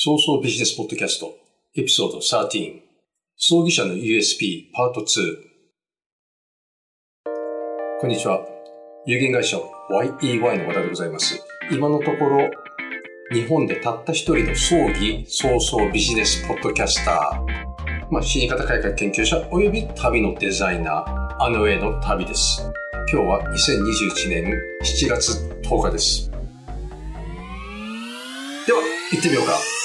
早々ビジネスポッドキャスト、エピソード13、葬儀社の USP パート2。こんにちは。有限会社 YEY の和田でございます。今のところ、日本でたった一人の葬儀早々ビジネスポッドキャスター、まあ、死に方改革研究者及び旅のデザイナー、アノエの旅です。今日は2021年7月10日です。では、行ってみようか。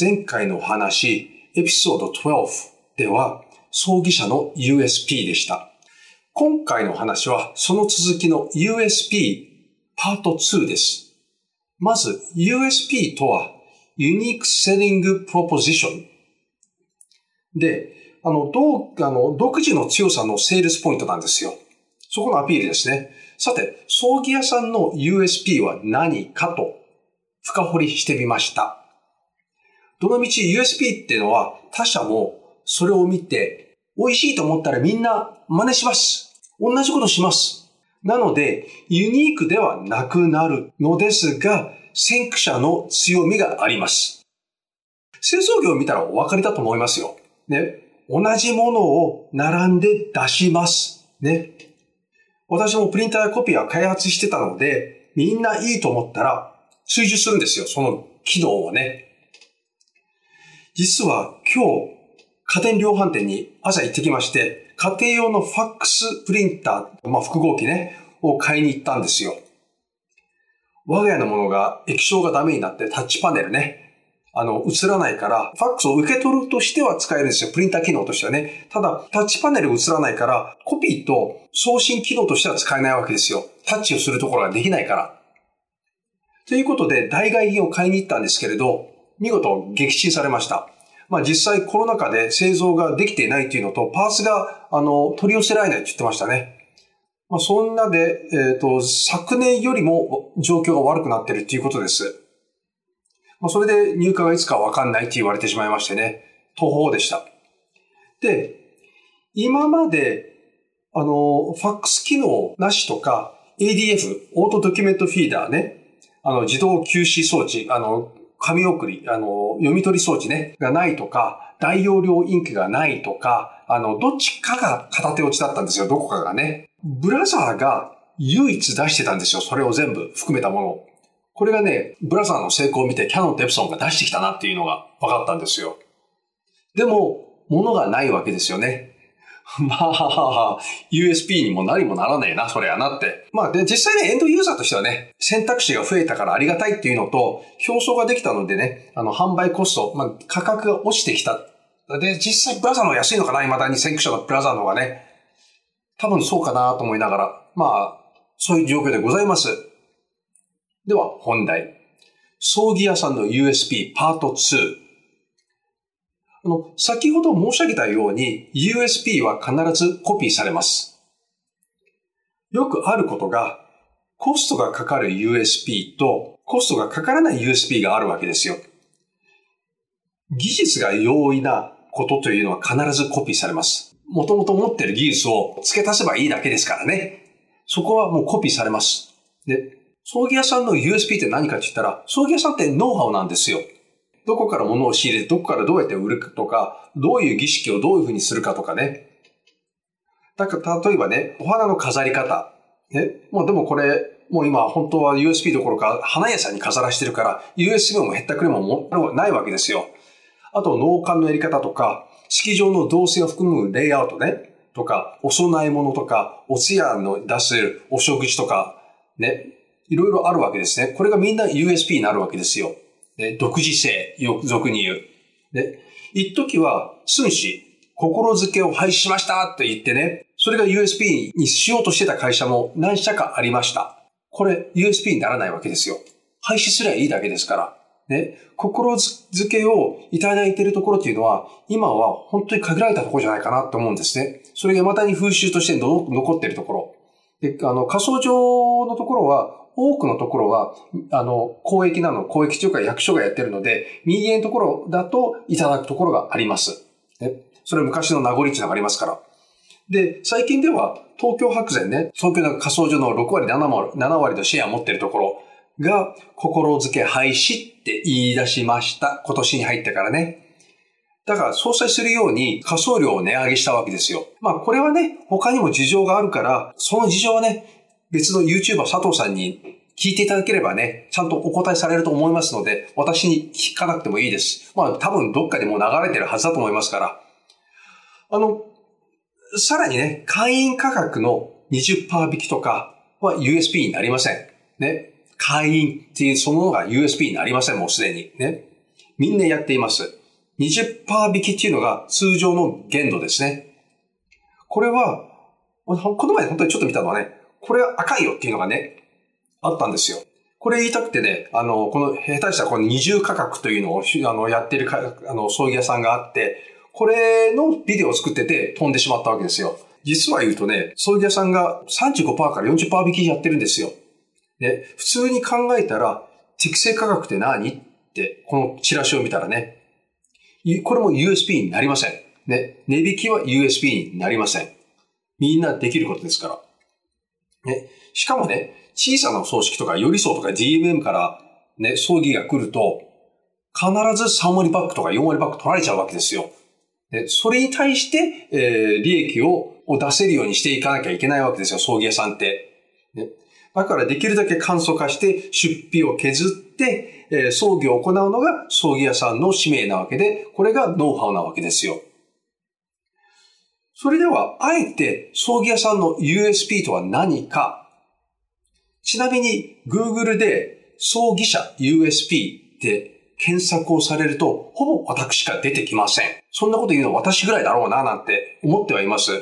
前回の話、エピソード12では、葬儀社の USP でした。今回の話は、その続きの USP パート2です。まず、USP とは、Unique Selling Proposition。で、あの、どう、あの、独自の強さのセールスポイントなんですよ。そこのアピールですね。さて、葬儀屋さんの USP は何かと深掘りしてみました。どのみち USP っていうのは他社もそれを見て美味しいと思ったらみんな真似します。同じことします。なので、ユニークではなくなるのですが、先駆者の強みがあります。製造業を見たらお分かりだと思いますよ。ね。同じものを並んで出します。ね。私もプリンターやコピーは開発してたので、みんないいと思ったら追従するんですよ。その機能をね。実は今日、家電量販店に朝行ってきまして、家庭用のファックスプリンター、まあ、複合機ね、を買いに行ったんですよ。我が家のものが液晶がダメになってタッチパネルね、あの、映らないから、ファックスを受け取るとしては使えるんですよ。プリンター機能としてはね。ただ、タッチパネル映らないから、コピーと送信機能としては使えないわけですよ。タッチをするところができないから。ということで、代替品を買いに行ったんですけれど、見事撃沈されました。まあ実際コロナ禍で製造ができていないっていうのと、パーツが、あの、取り寄せられないって言ってましたね。まあそんなで、えっ、ー、と、昨年よりも状況が悪くなってるっていうことです。まあそれで入荷がいつかわかんないって言われてしまいましてね、途方でした。で、今まで、あの、ファックス機能なしとか、ADF、オートドキュメントフィーダーね、あの、自動吸止装置、あの、紙送り、あの、読み取り装置ね、がないとか、大容量インクがないとか、あの、どっちかが片手落ちだったんですよ、どこかがね。ブラザーが唯一出してたんですよ、それを全部含めたもの。これがね、ブラザーの成功を見てキャノンとエプソンが出してきたなっていうのが分かったんですよ。でも、物がないわけですよね。まあ、USP にもなりもならねえな、それやなって。まあ、で、実際ね、エンドユーザーとしてはね、選択肢が増えたからありがたいっていうのと、表層ができたのでね、あの、販売コスト、まあ、価格が落ちてきた。で、実際ブラザーの安いのかな、未だに先駆者のブラザーの方がね。多分そうかなと思いながら、まあ、そういう状況でございます。では、本題。葬儀屋さんの USP パート2。あの、先ほど申し上げたように USB は必ずコピーされます。よくあることが、コストがかかる USB とコストがかからない USB があるわけですよ。技術が容易なことというのは必ずコピーされます。もともと持ってる技術を付け足せばいいだけですからね。そこはもうコピーされます。で、葬儀屋さんの USB って何かって言ったら、葬儀屋さんってノウハウなんですよ。どこから物を仕入れて、どこからどうやって売るかとか、どういう儀式をどういうふうにするかとかね。だから、例えばね、お花の飾り方。ね。もうでもこれ、もう今本当は USB どころか花屋さんに飾らしてるから、USB も減ったくれももないわけですよ。あと、農館のやり方とか、式場の動線を含むレイアウトね。とか、お供え物とか、お通夜の出せるお食事とか、ね。いろいろあるわけですね。これがみんな USB になるわけですよ。ね、独自性、俗に言う。で、一時は、寸志、心づけを廃止しましたって言ってね、それが USB にしようとしてた会社も何社かありました。これ USB にならないわけですよ。廃止すればいいだけですから。ね、心づけをいただいているところっていうのは、今は本当に限られたところじゃないかなと思うんですね。それがまたに風習として残っているところ。で、あの、仮想上のところは、多くのところは、あの、公益なの、公益というか役所がやってるので、右へのところだといただくところがあります。ね。それは昔の名残っていうのがありますから。で、最近では、東京白善ね、東京の仮想所の6割7割、7割のシェアを持ってるところ、が心付け廃止って言い出しました。今年に入ってからね。だから相殺するように仮想料を値上げしたわけですよ。まあこれはね、他にも事情があるから、その事情はね、別の YouTuber 佐藤さんに聞いていただければね、ちゃんとお答えされると思いますので、私に聞かなくてもいいです。まあ多分どっかでも流れてるはずだと思いますから。あの、さらにね、会員価格の20%引きとかは USP になりません。ね。会員っていうそのものが USP になりません、もうすでに。ね。みんなやっています。20%引きっていうのが通常の限度ですね。これは、この前本当にちょっと見たのはね、これは赤いよっていうのがね、あったんですよ。これ言いたくてね、あの、この下手したこの二重価格というのをあのやってるかあの葬儀屋さんがあって、これのビデオを作ってて飛んでしまったわけですよ。実は言うとね、葬儀屋さんが35%から40%引きやってるんですよ。で、普通に考えたら、適正価格って何？って、このチラシを見たらね、これも USP になりません。ね。値引きは USP になりません。みんなできることですから。ね。しかもね、小さな葬式とか、寄り添とか DMM からね、葬儀が来ると、必ず3割バックとか4割バック取られちゃうわけですよ。でそれに対して、えー、利益をを出せるようにしていかなきゃいけないわけですよ、葬儀屋さんって。ね、だからできるだけ簡素化して出費を削って、え葬儀を行うのが葬儀屋さんの使命なわけで、これがノウハウなわけですよ。それでは、あえて葬儀屋さんの USP とは何か。ちなみに、Google で葬儀者 USP って検索をされると、ほぼ私しか出てきません。そんなこと言うの私ぐらいだろうな、なんて思ってはいます。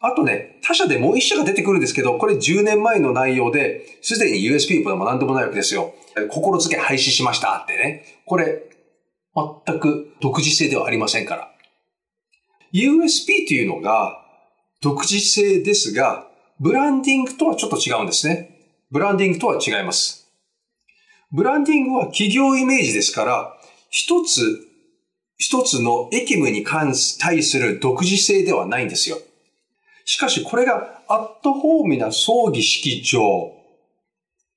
あとね、他社でもう一社が出てくるんですけど、これ10年前の内容で、すでに USP でも何でもないわけですよ。心付け廃止しましたってね。これ、全く独自性ではありませんから。USP というのが独自性ですが、ブランディングとはちょっと違うんですね。ブランディングとは違います。ブランディングは企業イメージですから、一つ、一つの駅務に関対する独自性ではないんですよ。しかしこれがアットホームな葬儀式場、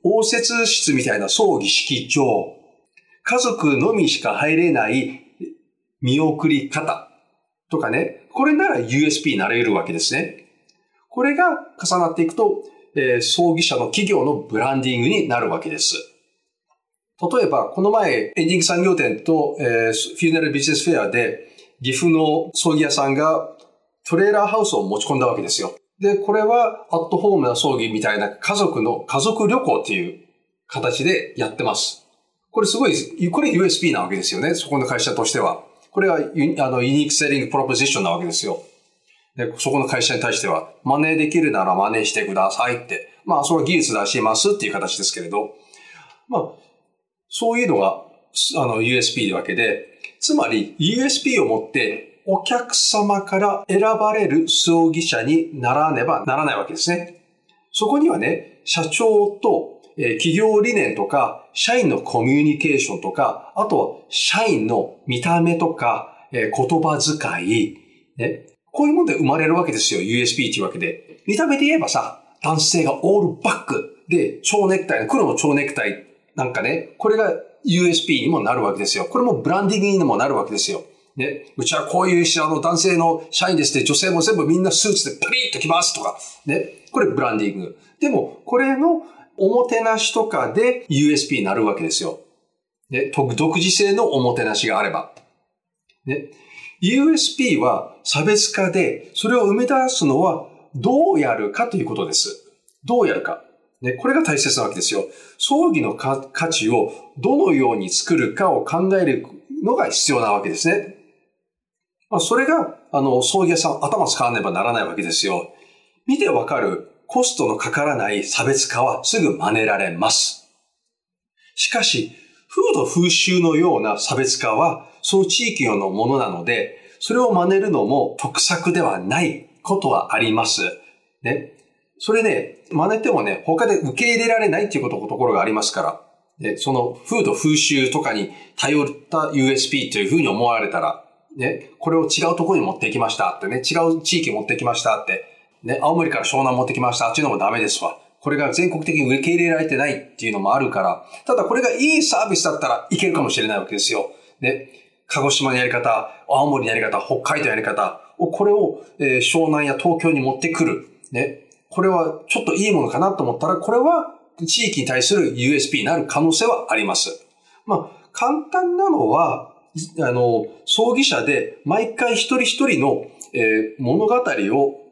応接室みたいな葬儀式場、家族のみしか入れない見送り方とかね、これなら USP になれるわけですね。これが重なっていくと、えー、葬儀者の企業のブランディングになるわけです。例えば、この前、エンディング産業展と、えー、フューナルビジネスフェアで、岐阜の葬儀屋さんがトレーラーハウスを持ち込んだわけですよ。で、これはアットホームな葬儀みたいな家族の家族旅行っていう形でやってます。これすごい、これ USP なわけですよね。そこの会社としては。これはユあのユニークセリングプロポジションなわけですよ。で、そこの会社に対しては、真似できるなら真似してくださいって。まあ、それは技術出しますっていう形ですけれど。まあ、そういうのが、あの、USP なわけで、つまり USP を持ってお客様から選ばれる葬儀者にならねばならないわけですね。そこにはね、社長と、え企業理念とか、社員のコミュニケーションとか、あとは社員の見た目とか、え言葉遣い、ね、こういうもので生まれるわけですよ、USP っていうわけで。見た目で言えばさ、男性がオールバックで、蝶ネクタイ、黒の蝶ネクタイなんかね、これが USP にもなるわけですよ。これもブランディングにもなるわけですよ。ね、うちはこういうあの男性の社員ですって、女性も全部みんなスーツでパリッと来ますとか、ね、これブランディング。でも、これのおもてなしとかで USP になるわけですよ。ね、独自性のおもてなしがあれば。ね、USP は差別化で、それを生み出すのはどうやるかということです。どうやるか。ね、これが大切なわけですよ。葬儀の価値をどのように作るかを考えるのが必要なわけですね。まあ、それが、あの、葬儀屋さん頭使わねばならないわけですよ。見てわかるコストのかからない差別化はすぐ真似られます。しかし、風土風習のような差別化は、その地域のものなので、それを真似るのも得策ではないことはあります。ね。それね、真似てもね、他で受け入れられないっていうことところがありますから、ね、その風土風習とかに頼った USP というふうに思われたら、ね、これを違うところに持ってきましたってね、違う地域持ってきましたって、ね、青森から湘南持ってきましたっていうのもダメですわ。これが全国的に受け入れられてないっていうのもあるから、ただこれがいいサービスだったらいけるかもしれないわけですよ。ね。鹿児島のやり方、青森のやり方、北海道のやり方、これを、えー、湘南や東京に持ってくる。ね。これはちょっといいものかなと思ったら、これは地域に対する USP になる可能性はあります。まあ、簡単なのは、あの、葬儀社で毎回一人一人の、えー、物語を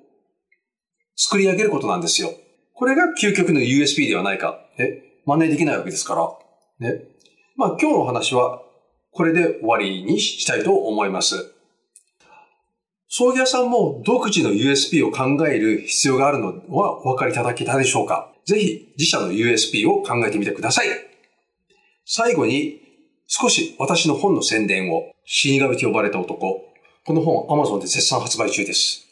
作り上げることなんですよ。これが究極の USP ではないか。え、真似できないわけですから。ね。まあ今日の話はこれで終わりにしたいと思います。葬儀屋さんも独自の USP を考える必要があるのはお分かりいただけたでしょうか？ぜひ自社の USP を考えてみてください。最後に少し私の本の宣伝を死神と呼ばれた男。この本 Amazon で絶賛発売中です。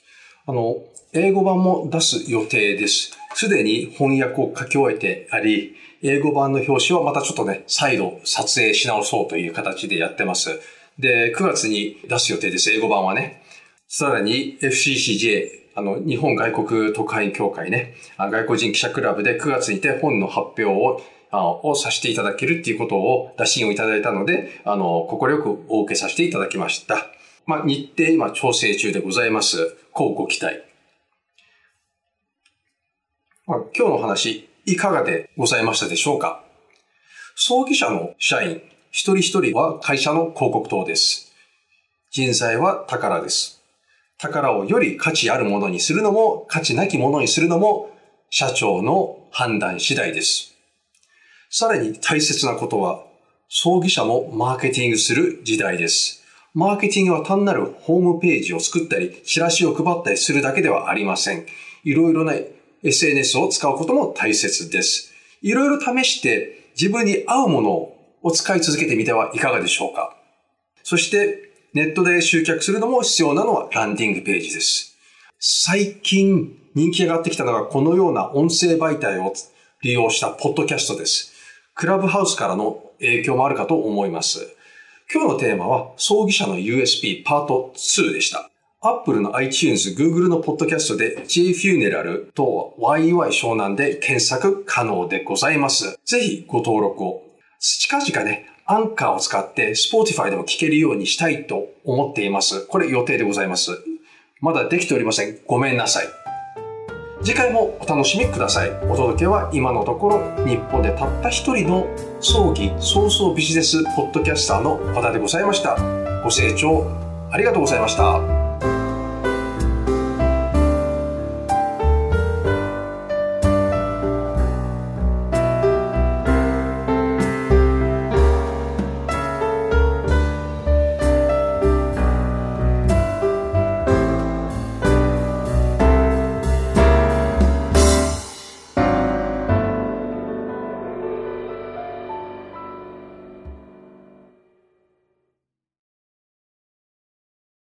あの、英語版も出す予定です。すでに翻訳を書き終えてあり、英語版の表紙はまたちょっとね、再度撮影し直そうという形でやってます。で、9月に出す予定です、英語版はね。さらに FCCJ、あの、日本外国特派員協会ね、外国人記者クラブで9月にて本の発表ををさせていただけるっていうことを打診をいただいたので、あの、心よくお受けさせていただきました。まあ、日程今調整中でございます。こうご期待。まあ、今日の話、いかがでございましたでしょうか？葬儀社の社員、一人一人は会社の広告塔です。人材は宝です。宝をより価値あるものにするのも、価値なきものにするのも、社長の判断次第です。さらに大切なことは、葬儀社もマーケティングする時代です。マーケティングは単なるホームページを作ったり、チラシを配ったりするだけではありません。いろいろな SNS を使うことも大切です。いろいろ試して自分に合うものを使い続けてみてはいかがでしょうか。そしてネットで集客するのも必要なのはランディングページです。最近人気上がってきたのがこのような音声媒体を利用したポッドキャストです。クラブハウスからの影響もあるかと思います。今日のテーマは、葬儀社の USB パート2でした。Apple の iTunes、Google のポッドキャストで J Funeral と YY 湘南で検索可能でございます。ぜひご登録を。近々ね、アンカーを使って Spotify でも聞けるようにしたいと思っています。これ予定でございます。まだできておりません。ごめんなさい。次回もお楽しみください。お届けは今のところ日本でたった一人の葬儀早々ビジネスポッドキャスターの和田でございました。ご清聴ありがとうございました。